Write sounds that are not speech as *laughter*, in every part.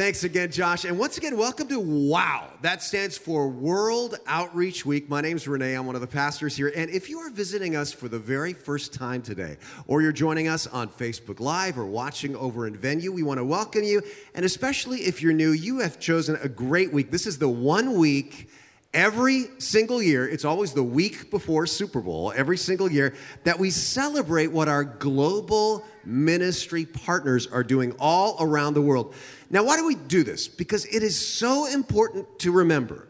Thanks again, Josh. And once again, welcome to WOW. That stands for World Outreach Week. My name's Renee. I'm one of the pastors here. And if you are visiting us for the very first time today, or you're joining us on Facebook Live or watching over in venue, we want to welcome you. And especially if you're new, you have chosen a great week. This is the one week every single year, it's always the week before Super Bowl, every single year, that we celebrate what our global ministry partners are doing all around the world. Now, why do we do this? Because it is so important to remember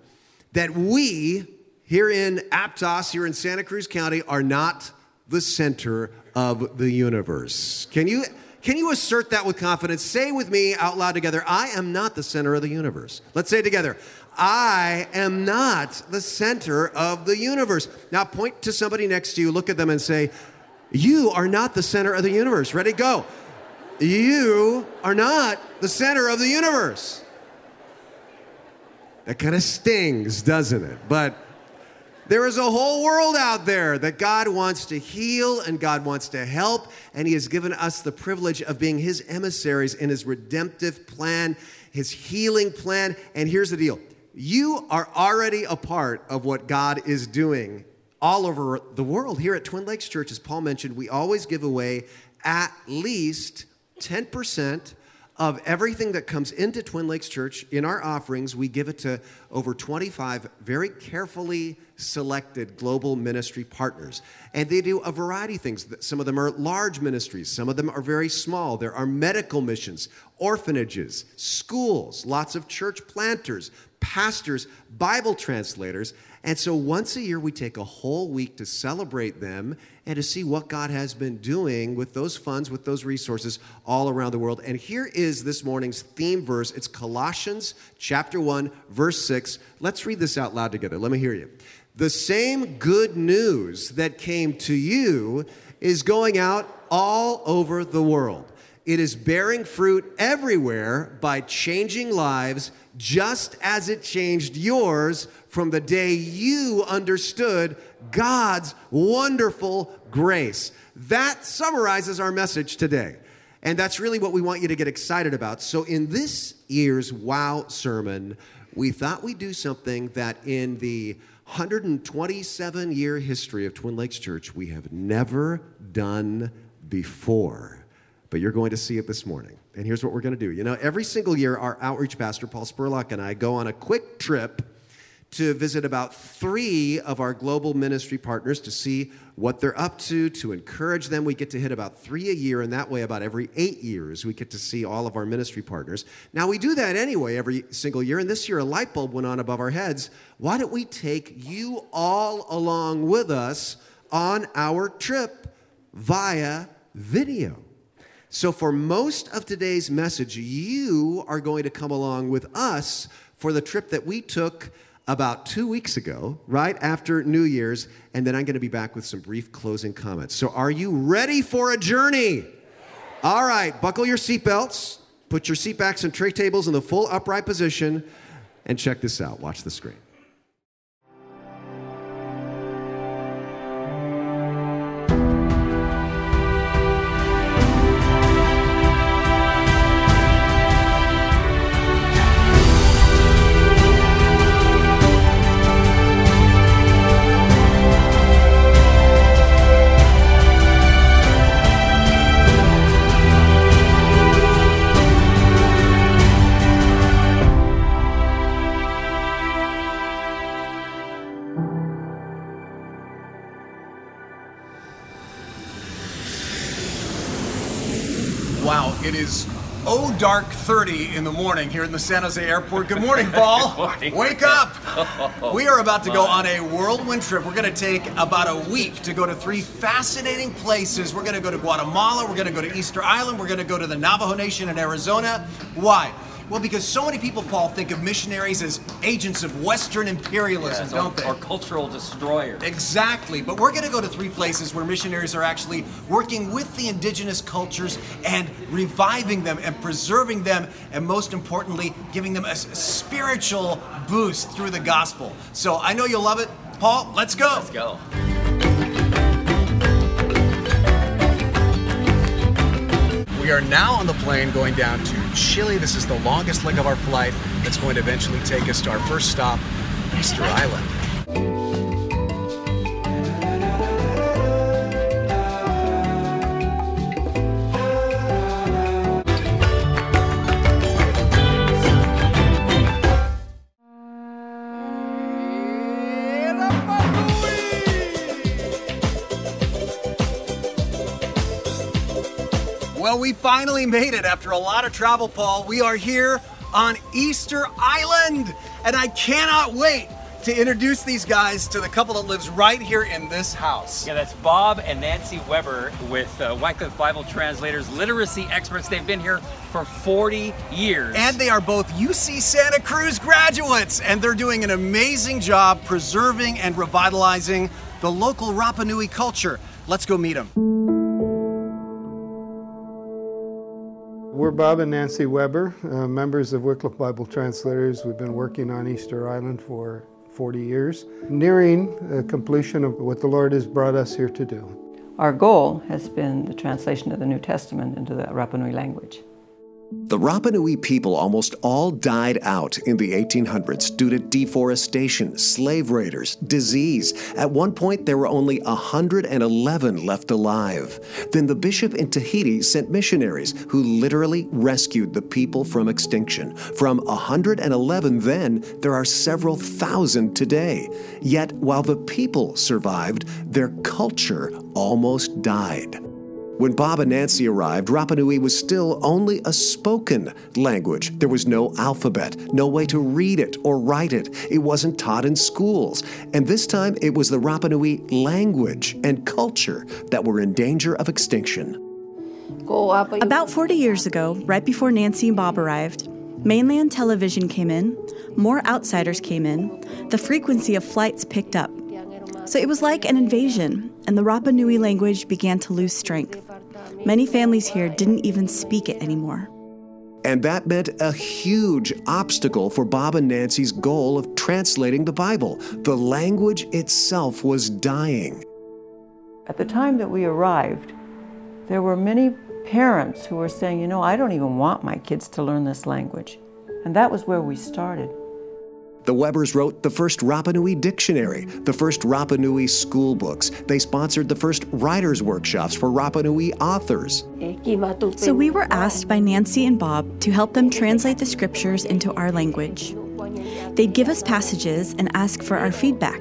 that we here in Aptos, here in Santa Cruz County, are not the center of the universe. Can you? Can you assert that with confidence? Say with me out loud together, I am not the center of the universe. Let's say it together. I am not the center of the universe. Now point to somebody next to you, look at them and say, You are not the center of the universe. Ready? Go. You are not the center of the universe. That kind of stings, doesn't it? But there is a whole world out there that God wants to heal and God wants to help, and He has given us the privilege of being His emissaries in His redemptive plan, His healing plan. And here's the deal you are already a part of what God is doing all over the world. Here at Twin Lakes Church, as Paul mentioned, we always give away at least 10% of everything that comes into Twin Lakes Church in our offerings, we give it to over 25 very carefully selected global ministry partners. And they do a variety of things. Some of them are large ministries, some of them are very small. There are medical missions, orphanages, schools, lots of church planters, pastors, Bible translators. And so once a year, we take a whole week to celebrate them and to see what God has been doing with those funds, with those resources all around the world. And here is this morning's theme verse. It's Colossians chapter 1, verse 6. Let's read this out loud together. Let me hear you. The same good news that came to you is going out all over the world. It is bearing fruit everywhere by changing lives just as it changed yours from the day you understood God's wonderful grace. That summarizes our message today. And that's really what we want you to get excited about. So, in this year's Wow sermon, we thought we'd do something that in the 127 year history of Twin Lakes Church, we have never done before. But you're going to see it this morning. And here's what we're going to do. You know, every single year, our outreach pastor, Paul Spurlock, and I go on a quick trip to visit about three of our global ministry partners to see what they're up to, to encourage them. We get to hit about three a year, and that way, about every eight years, we get to see all of our ministry partners. Now, we do that anyway every single year, and this year a light bulb went on above our heads. Why don't we take you all along with us on our trip via video? So, for most of today's message, you are going to come along with us for the trip that we took about two weeks ago, right after New Year's, and then I'm going to be back with some brief closing comments. So, are you ready for a journey? All right, buckle your seatbelts, put your seatbacks and tray tables in the full upright position, and check this out. Watch the screen. Oh dark 30 in the morning here in the San Jose airport. Good morning, *laughs* Paul. Good morning. Wake up. *laughs* we are about to go on a whirlwind trip. We're going to take about a week to go to three fascinating places. We're going to go to Guatemala, we're going to go to Easter Island, we're going to go to the Navajo Nation in Arizona. Why? Well, because so many people, Paul, think of missionaries as agents of Western imperialism, yes, don't or, they? Or cultural destroyers. Exactly. But we're going to go to three places where missionaries are actually working with the indigenous cultures and reviving them and preserving them, and most importantly, giving them a spiritual boost through the gospel. So I know you'll love it. Paul, let's go. Let's go. We are now on the plane going down to Chile. This is the longest leg of our flight that's going to eventually take us to our first stop, Easter Island. We finally made it after a lot of travel, Paul. We are here on Easter Island, and I cannot wait to introduce these guys to the couple that lives right here in this house. Yeah, that's Bob and Nancy Weber with uh, Wycliffe Bible Translators, literacy experts. They've been here for 40 years. And they are both UC Santa Cruz graduates, and they're doing an amazing job preserving and revitalizing the local Rapa Nui culture. Let's go meet them. We're Bob and Nancy Weber, uh, members of Wycliffe Bible Translators. We've been working on Easter Island for 40 years, nearing uh, completion of what the Lord has brought us here to do. Our goal has been the translation of the New Testament into the Rapa Nui language. The Rapa Nui people almost all died out in the 1800s due to deforestation, slave raiders, disease. At one point, there were only 111 left alive. Then the bishop in Tahiti sent missionaries who literally rescued the people from extinction. From 111 then, there are several thousand today. Yet, while the people survived, their culture almost died. When Bob and Nancy arrived, Rapa Nui was still only a spoken language. There was no alphabet, no way to read it or write it. It wasn't taught in schools. And this time, it was the Rapa Nui language and culture that were in danger of extinction. About 40 years ago, right before Nancy and Bob arrived, mainland television came in, more outsiders came in, the frequency of flights picked up. So it was like an invasion, and the Rapa Nui language began to lose strength. Many families here didn't even speak it anymore. And that meant a huge obstacle for Bob and Nancy's goal of translating the Bible. The language itself was dying. At the time that we arrived, there were many parents who were saying, you know, I don't even want my kids to learn this language. And that was where we started. The Webers wrote the first Rapa Nui dictionary, the first Rapa Nui school books. They sponsored the first writers' workshops for Rapa Nui authors. So we were asked by Nancy and Bob to help them translate the scriptures into our language. They'd give us passages and ask for our feedback.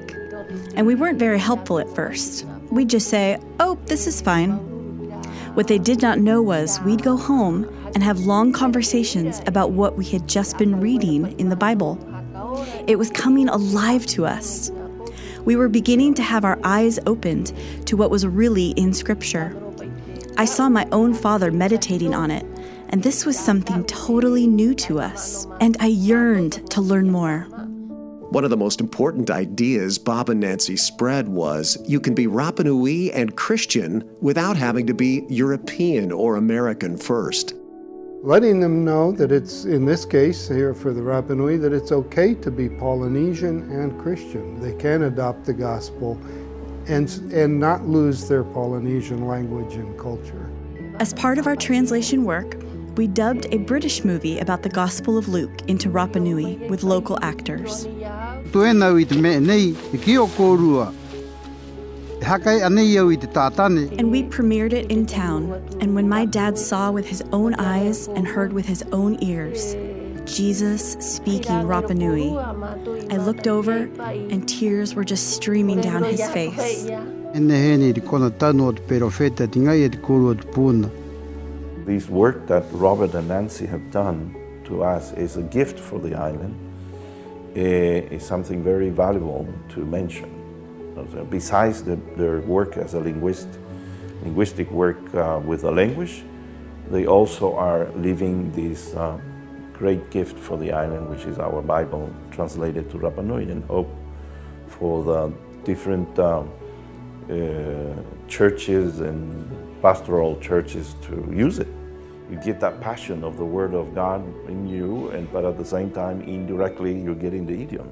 And we weren't very helpful at first. We'd just say, oh, this is fine. What they did not know was we'd go home and have long conversations about what we had just been reading in the Bible. It was coming alive to us. We were beginning to have our eyes opened to what was really in Scripture. I saw my own father meditating on it, and this was something totally new to us, and I yearned to learn more. One of the most important ideas Bob and Nancy spread was you can be Rapa Nui and Christian without having to be European or American first letting them know that it's, in this case here for the Rapa Nui, that it's okay to be Polynesian and Christian. They can adopt the gospel and, and not lose their Polynesian language and culture. As part of our translation work, we dubbed a British movie about the Gospel of Luke into Rapa Nui with local actors. And we premiered it in town, and when my dad saw with his own eyes and heard with his own ears Jesus speaking Rapa Nui, I looked over and tears were just streaming down his face. This work that Robert and Nancy have done to us is a gift for the island. It is something very valuable to mention. Besides the, their work as a linguist, linguistic work uh, with the language, they also are living this uh, great gift for the island, which is our Bible translated to Rapa Nui, and hope for the different uh, uh, churches and pastoral churches to use it. You get that passion of the Word of God in you, and but at the same time, indirectly, you're getting the idiom.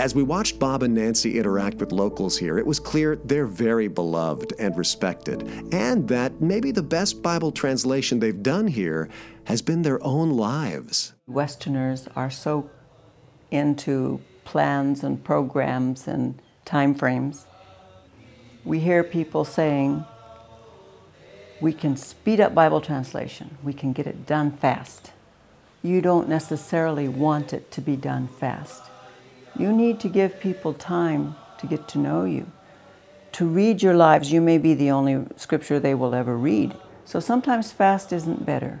As we watched Bob and Nancy interact with locals here, it was clear they're very beloved and respected, and that maybe the best Bible translation they've done here has been their own lives. Westerners are so into plans and programs and time frames. We hear people saying, we can speed up Bible translation, we can get it done fast. You don't necessarily want it to be done fast. You need to give people time to get to know you. To read your lives, you may be the only scripture they will ever read. So sometimes fast isn't better.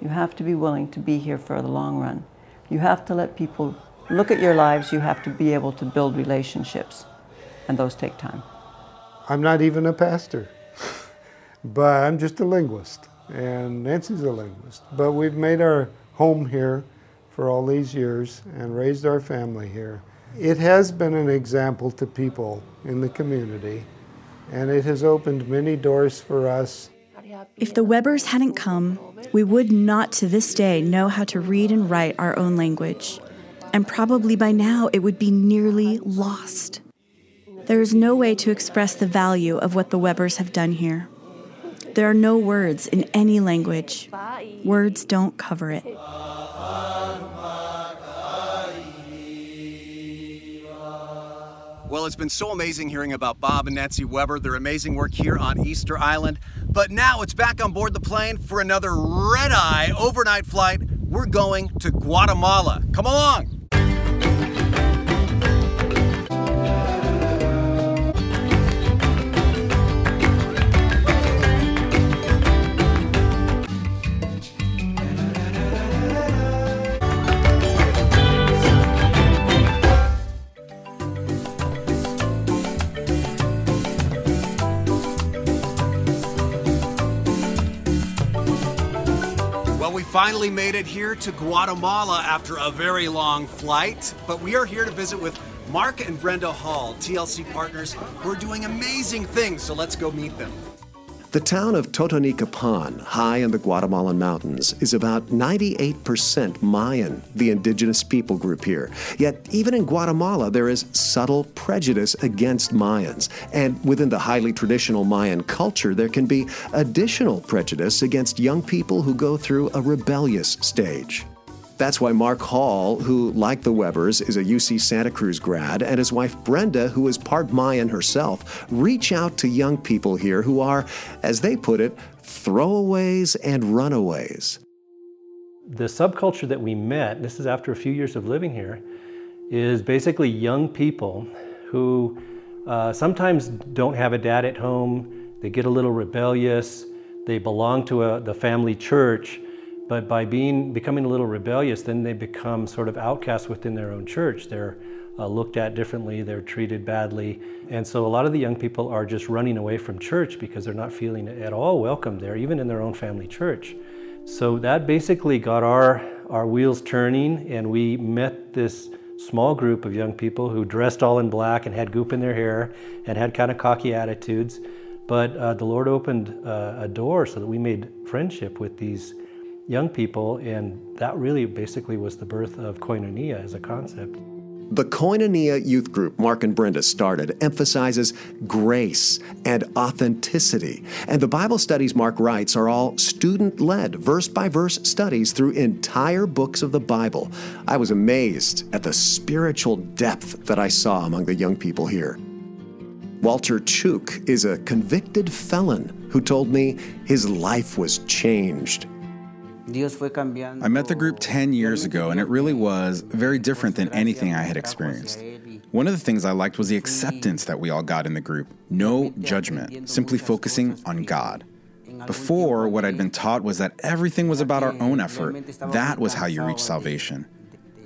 You have to be willing to be here for the long run. You have to let people look at your lives. You have to be able to build relationships, and those take time. I'm not even a pastor, *laughs* but I'm just a linguist, and Nancy's a linguist. But we've made our home here for all these years and raised our family here. It has been an example to people in the community, and it has opened many doors for us. If the Webers hadn't come, we would not to this day know how to read and write our own language, and probably by now it would be nearly lost. There is no way to express the value of what the Webers have done here. There are no words in any language. Words don't cover it. Well, it's been so amazing hearing about Bob and Nancy Weber, their amazing work here on Easter Island. But now it's back on board the plane for another red eye overnight flight. We're going to Guatemala. Come along. Finally made it here to Guatemala after a very long flight, but we are here to visit with Mark and Brenda Hall, TLC partners, who are doing amazing things, so let's go meet them. The town of Totonicapán, high in the Guatemalan mountains, is about 98% Mayan, the indigenous people group here. Yet, even in Guatemala, there is subtle prejudice against Mayans. And within the highly traditional Mayan culture, there can be additional prejudice against young people who go through a rebellious stage. That's why Mark Hall, who, like the Webers, is a UC Santa Cruz grad, and his wife Brenda, who is part Mayan herself, reach out to young people here who are, as they put it, throwaways and runaways. The subculture that we met, this is after a few years of living here, is basically young people who uh, sometimes don't have a dad at home, they get a little rebellious, they belong to a, the family church but by being becoming a little rebellious, then they become sort of outcasts within their own church. They're uh, looked at differently, they're treated badly. And so a lot of the young people are just running away from church because they're not feeling at all welcome there, even in their own family church. So that basically got our, our wheels turning, and we met this small group of young people who dressed all in black and had goop in their hair and had kind of cocky attitudes. But uh, the Lord opened uh, a door so that we made friendship with these young people, and that really basically was the birth of Koinonia as a concept. The Koinonia youth group Mark and Brenda started emphasizes grace and authenticity. And the Bible studies Mark writes are all student led, verse by verse studies through entire books of the Bible. I was amazed at the spiritual depth that I saw among the young people here. Walter Chuk is a convicted felon who told me his life was changed I met the group 10 years ago, and it really was very different than anything I had experienced. One of the things I liked was the acceptance that we all got in the group no judgment, simply focusing on God. Before, what I'd been taught was that everything was about our own effort. That was how you reach salvation.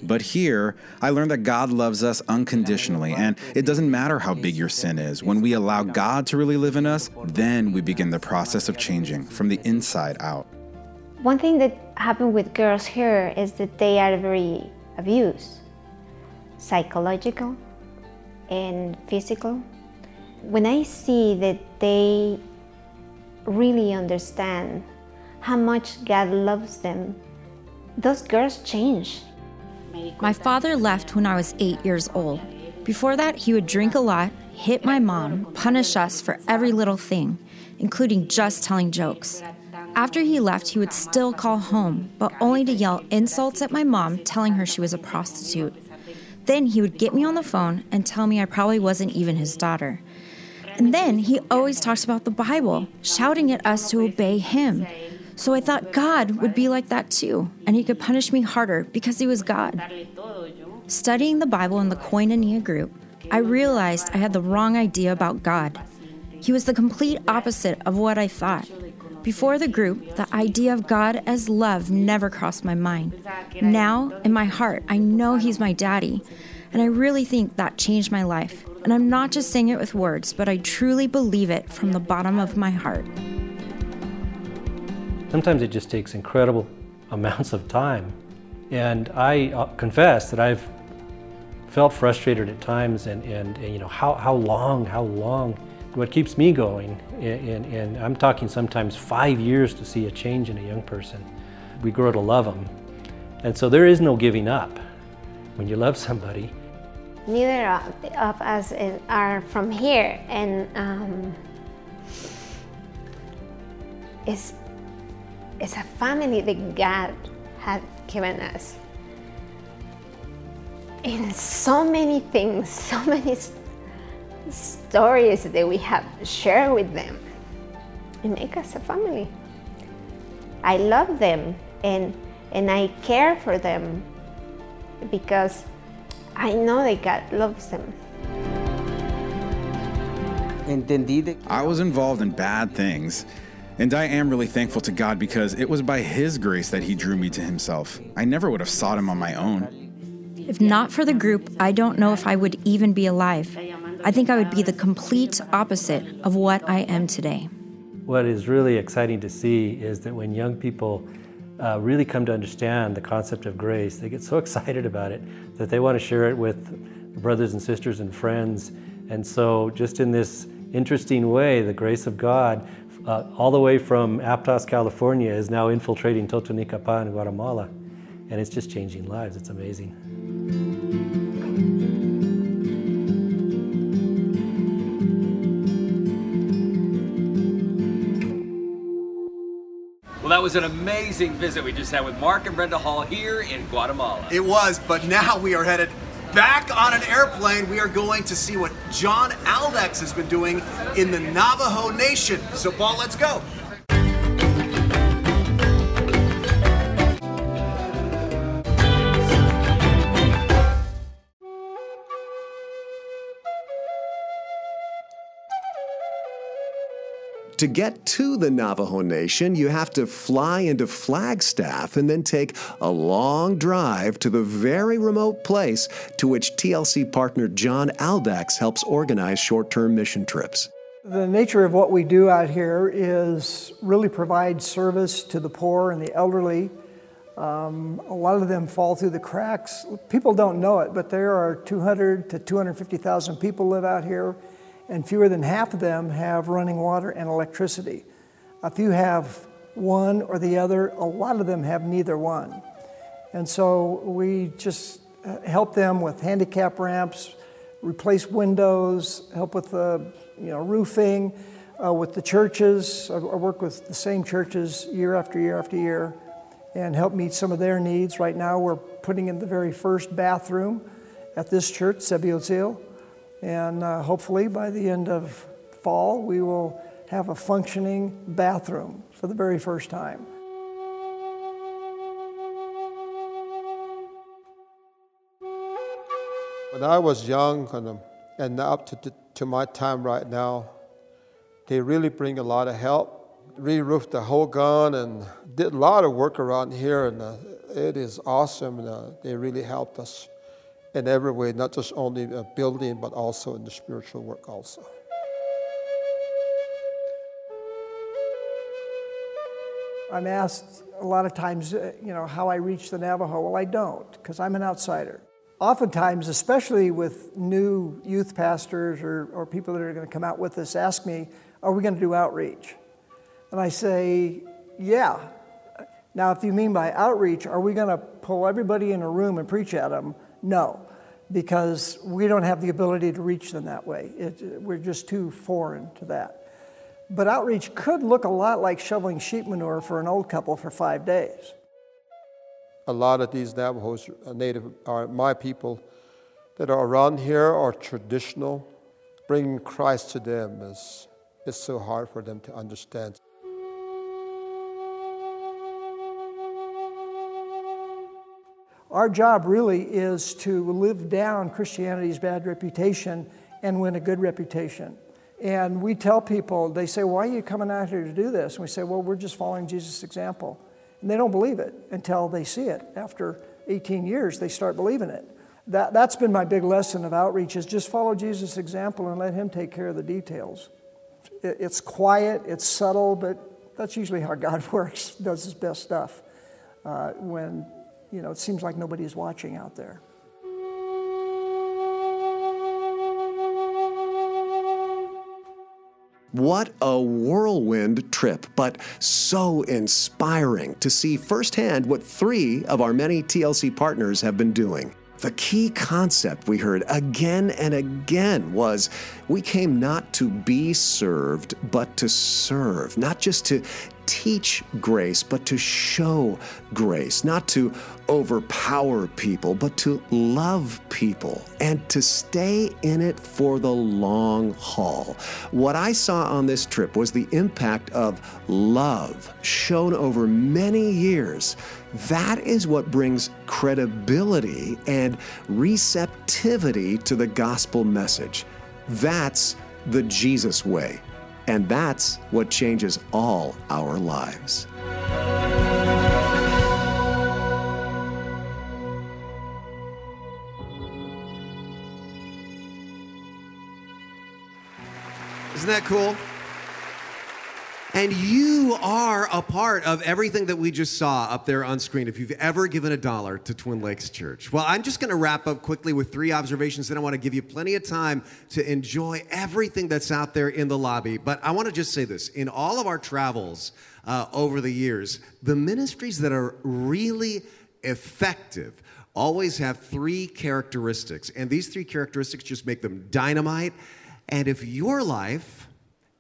But here, I learned that God loves us unconditionally, and it doesn't matter how big your sin is. When we allow God to really live in us, then we begin the process of changing from the inside out. One thing that happened with girls here is that they are very abused, psychological and physical. When I see that they really understand how much God loves them, those girls change. My father left when I was eight years old. Before that, he would drink a lot, hit my mom, punish us for every little thing, including just telling jokes. After he left, he would still call home, but only to yell insults at my mom, telling her she was a prostitute. Then he would get me on the phone and tell me I probably wasn't even his daughter. And then he always talks about the Bible, shouting at us to obey him. So I thought God would be like that too, and he could punish me harder because he was God. Studying the Bible in the Koinonia group, I realized I had the wrong idea about God. He was the complete opposite of what I thought. Before the group, the idea of God as love never crossed my mind. Now, in my heart, I know He's my daddy, and I really think that changed my life. And I'm not just saying it with words, but I truly believe it from the bottom of my heart. Sometimes it just takes incredible *laughs* amounts of time. And I uh, confess that I've felt frustrated at times and, and, and, you know, how, how long, how long what keeps me going, and, and, I'm talking sometimes five years to see a change in a young person. We grow to love them. And so there is no giving up when you love somebody. Neither of us are from here, and um, it's, it's a family that God had given us. In so many things, *laughs* so many stories that we have shared with them and make us a family. I love them and, and I care for them because I know that God loves them. I was involved in bad things, and I am really thankful to God because it was by His grace that He drew me to Himself. I never would have sought Him on my own. If not for the group, I don't know if I would even be alive. I think I would be the complete opposite of what I am today. What is really exciting to see is that when young people uh, really come to understand the concept of grace, they get so *laughs* excited about it that they want to share it with brothers and sisters and friends. And so, just in this interesting way, the grace of God, uh, all the way from Aptos, California, is now infiltrating Totonicapán, Guatemala. And it's just changing lives. It's amazing. Was an amazing visit we just had with Mark and Brenda Hall here in Guatemala. It was, but now we are headed back on an airplane. We are going to see what John Aldex has been doing in the Navajo Nation. So, Paul, let's go. To get to the Navajo Nation, you have to fly into Flagstaff and then take a long drive to the very remote place to which TLC partner John Aldax helps organize short term mission trips. The nature of what we do out here is really provide service to the poor and the elderly. Um, a lot of them fall through the cracks. People don't know it, but there are 200 to 250,000 people live out here and fewer than half of them have running water and electricity. A few have one or the other, a lot of them have neither one. And so we just uh, help them with handicap ramps, replace windows, help with the you know, roofing, uh, with the churches. I work with the same churches year after year after year and help meet some of their needs. Right now, we're putting in the very first bathroom at this church, Sebiotzil. And uh, hopefully by the end of fall, we will have a functioning bathroom for the very first time. When I was young and, and up to, to my time right now, they really bring a lot of help. Re-roofed the hogan and did a lot of work around here, and uh, it is awesome. And, uh, they really helped us in every way, not just only building, but also in the spiritual work also. I'm asked a lot of times, uh, you know, how I reach the Navajo. Well, I don't, because I'm an outsider. Oftentimes, especially with new youth pastors or, or people that are going to come out with us, ask me, are we going to do outreach? And I say, yeah. Now, if you mean by outreach, are we going to pull everybody in a room and preach at them? No. because we don't have the ability to reach them that way. It, we're just too foreign to that. But outreach could look a lot like shoveling sheep manure for an old couple for five days. A lot of these Navajos, native, are my people that are around here are traditional. Bringing Christ to them is, is so hard for them to understand. Our job really is to live down Christianity's bad reputation and win a good reputation. And we tell people, they say, Why are you coming out here to do this? And we say, Well, we're just following Jesus' example. And they don't believe it until they see it. After 18 years, they start believing it. That, that's been my big lesson of outreach is just follow Jesus' example and let him take care of the details. It, it's quiet, it's subtle, but that's usually how God *laughs* works, does his best stuff uh, when, you know, it seems like nobody's watching out there. What a whirlwind trip, but so inspiring to see firsthand what three of our many TLC partners have been doing. The key concept we heard again and again was we came not to be served, but to serve, not just to teach grace, but to show grace, not to overpower people, but to love people and to stay in it for the long haul. What I saw on this trip was the impact of love shown over many years. That is what brings credibility and receptivity to the gospel message. That's the Jesus way. And that's what changes all our lives. Isn't that cool? And you are a part of everything that we just saw up there on screen if you've ever given a dollar to Twin Lakes Church. Well, I'm just going to wrap up quickly with three observations. Then I want to give you plenty of time to enjoy everything that's out there in the lobby. But I want to just say this in all of our travels uh, over the years, the ministries that are really effective always have three characteristics. And these three characteristics just make them dynamite. And if your life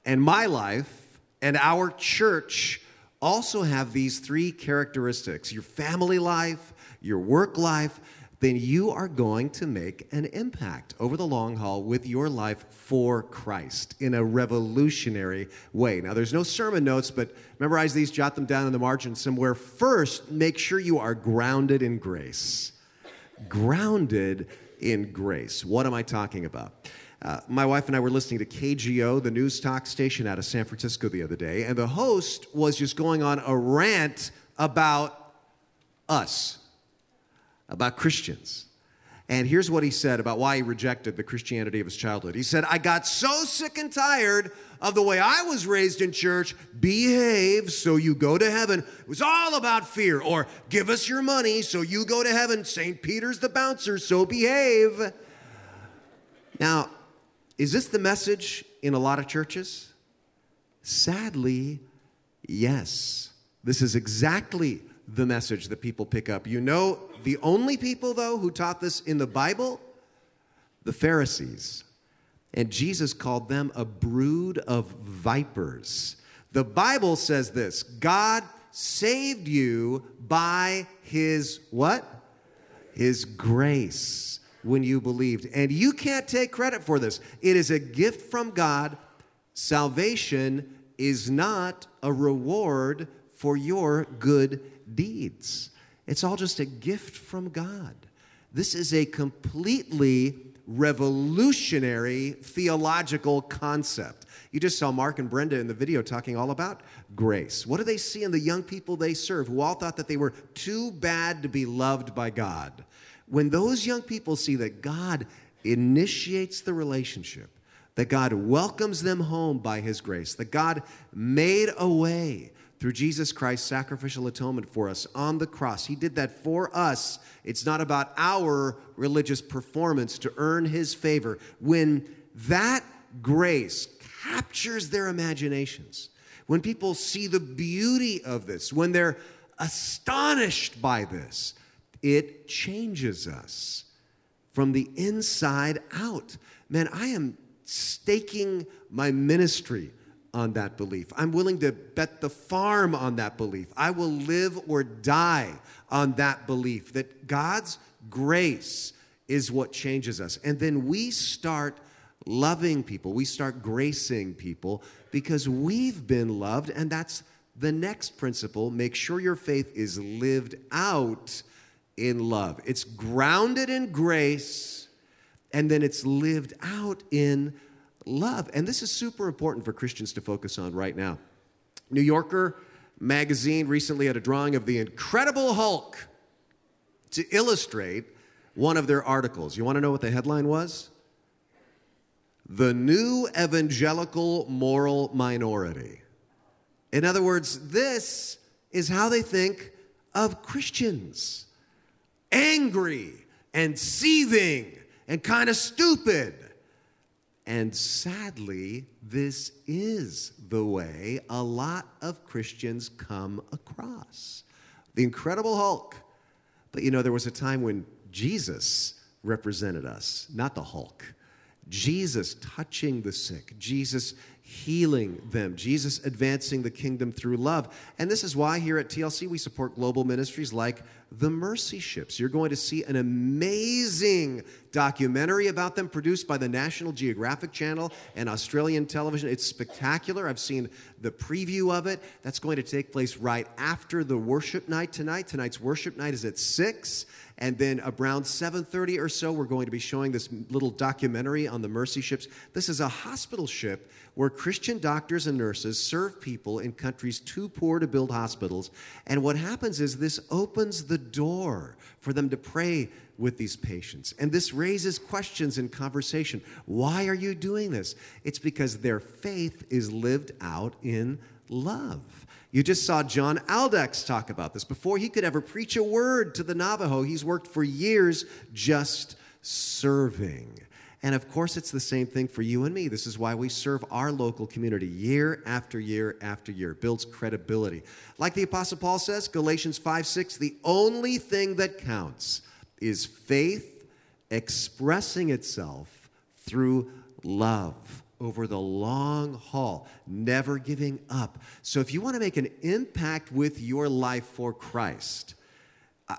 and my life, and our church also have these three characteristics your family life, your work life, then you are going to make an impact over the long haul with your life for Christ in a revolutionary way. Now, there's no sermon notes, but memorize these, jot them down in the margin somewhere. First, make sure you are grounded in grace. Grounded in grace. What am I talking about? Uh, my wife and I were listening to KGO, the news talk station out of San Francisco, the other day, and the host was just going on a rant about us, about Christians. And here's what he said about why he rejected the Christianity of his childhood. He said, I got so sick and tired of the way I was raised in church behave so you go to heaven. It was all about fear, or give us your money so you go to heaven. St. Peter's the bouncer, so behave. Now, is this the message in a lot of churches? Sadly, yes. This is exactly the message that people pick up. You know, the only people, though, who taught this in the Bible? The Pharisees. And Jesus called them a brood of vipers. The Bible says this God saved you by his what? His grace when you believed. And you can't take credit for this. It is a gift from God. Salvation is not a reward for your good deeds. It's all just a gift from God. This is a completely revolutionary theological concept. You just saw Mark and Brenda in the video talking all about grace. What do they see in the young people they serve who all thought that they were too bad to be loved by God? When those young people see that God initiates the relationship, that God welcomes them home by His grace, that God made a way through Jesus Christ's sacrificial atonement for us on the cross. He did that for us. It's not about our religious performance to earn His favor. When that grace captures their imaginations, when people see the beauty of this, when they're astonished by this, it changes us from the inside out. Man, I am staking my ministry on that belief. I'm willing to bet the farm on that belief. I will live or die on that belief that God's grace is what changes us. And then we start loving people, we start gracing people because we've been loved. And that's the next principle. Make sure your faith is lived out in love. It's grounded in grace and then it's lived out in love. And this is super important for Christians to focus on right now. New Yorker magazine recently had a drawing of the Incredible Hulk to illustrate one of their articles. You want to know what the headline was? The New Evangelical Moral Minority. In other words, this is how they think of Christians angry and seething and kind of stupid. And sadly, this is the way a lot of Christians come across. The Incredible Hulk. But you know, there was a time when Jesus represented us, not the Hulk. Jesus touching the sick, Jesus healing them, Jesus advancing the kingdom through love. And this is why here at TLC we support global ministries like the Mercy Ships. You're going to see an amazing documentary about them produced by the National Geographic Channel and Australian television. It's spectacular. I've seen the preview of it. That's going to take place right after the worship night tonight. Tonight's worship night is at 6 and then around 7:30 or so we're going to be showing this little documentary on the mercy ships this is a hospital ship where christian doctors and nurses serve people in countries too poor to build hospitals and what happens is this opens the door for them to pray with these patients. And this raises questions in conversation. Why are you doing this? It's because their faith is lived out in love. You just saw John Aldex talk about this. Before he could ever preach a word to the Navajo, he's worked for years just serving. And of course, it's the same thing for you and me. This is why we serve our local community year after year after year. It builds credibility. Like the Apostle Paul says, Galatians 5 6, the only thing that counts is faith expressing itself through love over the long haul, never giving up. So, if you want to make an impact with your life for Christ,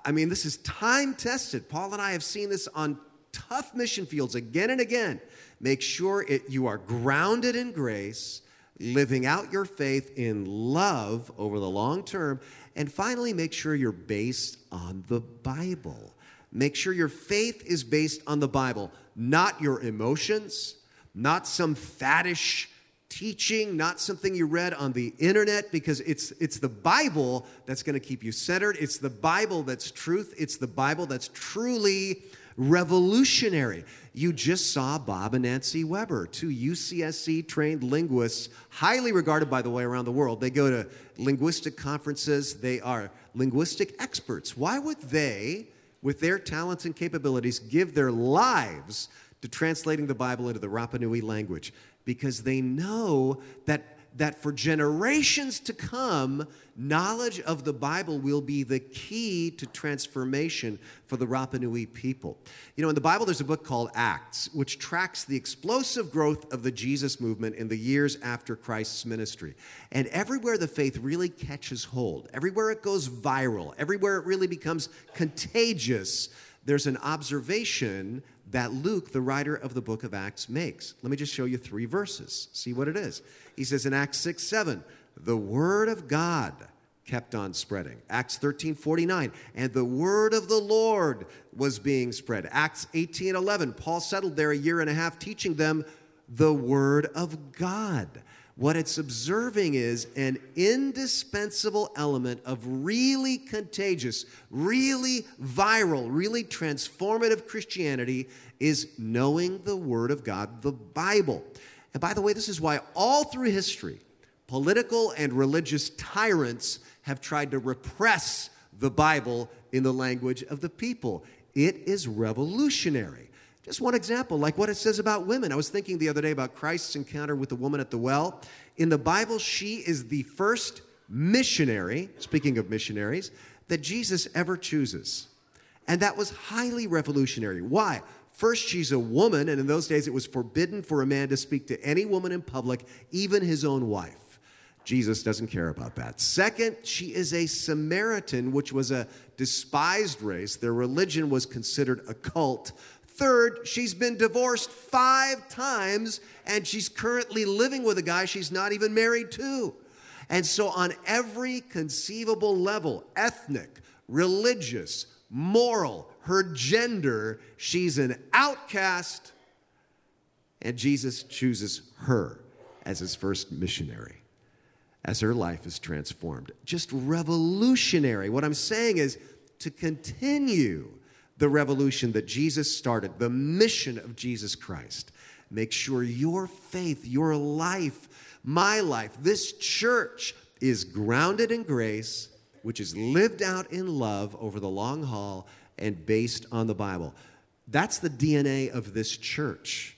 I mean, this is time tested. Paul and I have seen this on tough mission fields again and again. Make sure it, you are grounded in grace, living out your faith in love over the long term. And finally, make sure you're based on the Bible. Make sure your faith is based on the Bible, not your emotions not some faddish teaching, not something you read on the internet, because it's, it's the Bible that's going to keep you centered. It's the Bible that's truth. It's the Bible that's truly revolutionary. You just saw Bob and Nancy Weber, two UCSC trained linguists, highly regarded, by the way, around the world. They go to linguistic conferences, they are linguistic experts. Why would they, with their talents and capabilities, give their lives to translating the Bible into the Rapa Nui language because they know that, that for generations to come, knowledge of the Bible will be the key to transformation for the Rapa Nui people. You know, in the Bible, there's a book called Acts, which tracks the explosive growth of the Jesus movement in the years after Christ's ministry. And everywhere the faith really catches hold, everywhere it goes viral, everywhere it really becomes contagious, there's an observation that Luke, the writer of the book of Acts, makes. Let me just show you three verses. See what it is. He says in Acts 6 7, the word of God kept on spreading. Acts 13 49, and the word of the Lord was being spread. Acts 18 11, Paul settled there a year and a half teaching them the word of God. What it's observing is an indispensable element of really contagious, really viral, really transformative Christianity is knowing the Word of God, the Bible. And by the way, this is why all through history, political and religious tyrants have tried to repress the Bible in the language of the people. It is revolutionary. Just one example, like what it says about women. I was thinking the other day about Christ's encounter with the woman at the well. In the Bible, she is the first missionary, speaking of missionaries, that Jesus ever chooses. And that was highly revolutionary. Why? First, she's a woman, and in those days it was forbidden for a man to speak to any woman in public, even his own wife. Jesus doesn't care about that. Second, she is a Samaritan, which was a despised race. Their religion was considered a cult. Third, she's been divorced five times, and she's currently living with a guy she's not even married to. And so, on every conceivable level ethnic, religious, moral, her gender, she's an outcast, and Jesus chooses her as his first missionary as her life is transformed. Just revolutionary. What I'm saying is to continue the revolution that Jesus started, the mission of Jesus Christ. Make sure your faith, your life, my life, this church is grounded in grace, which is lived out in love over the long haul and based on the Bible. That's the DNA of this church,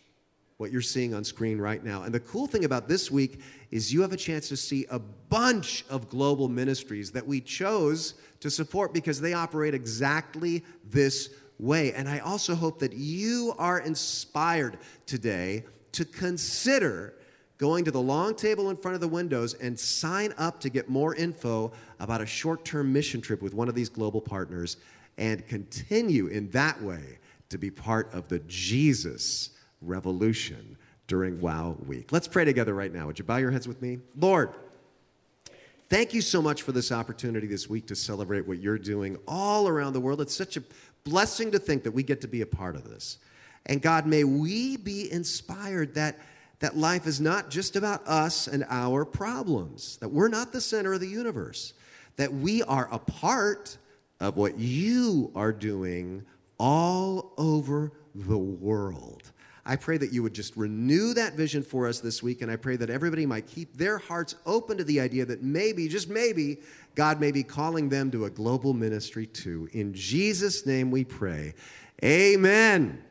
what you're seeing on screen right now. And the cool thing about this week is you have a chance to see a bunch of global ministries that we chose to support because they operate exactly this way. And I also hope that you are inspired today to consider going to the long table in front of the windows and sign up to get more info about a short term mission trip with one of these global partners and continue in that way to be part of the Jesus revolution during Wow Week. Let's pray together right now. Would you bow your heads with me? Lord, thank you so much for this opportunity this week to celebrate what you're doing all around the world. It's such a blessing to think that we get to be a part of this. And God, may we be inspired that that life is not just about us and our problems, that we're not the center of the universe, that we are a part of what you are doing all over the world. I pray that you would just renew that vision for us this week, and I pray that everybody might keep their hearts open to the idea that maybe, just maybe, God may be calling them to a global ministry too. In Jesus' name we pray. Amen.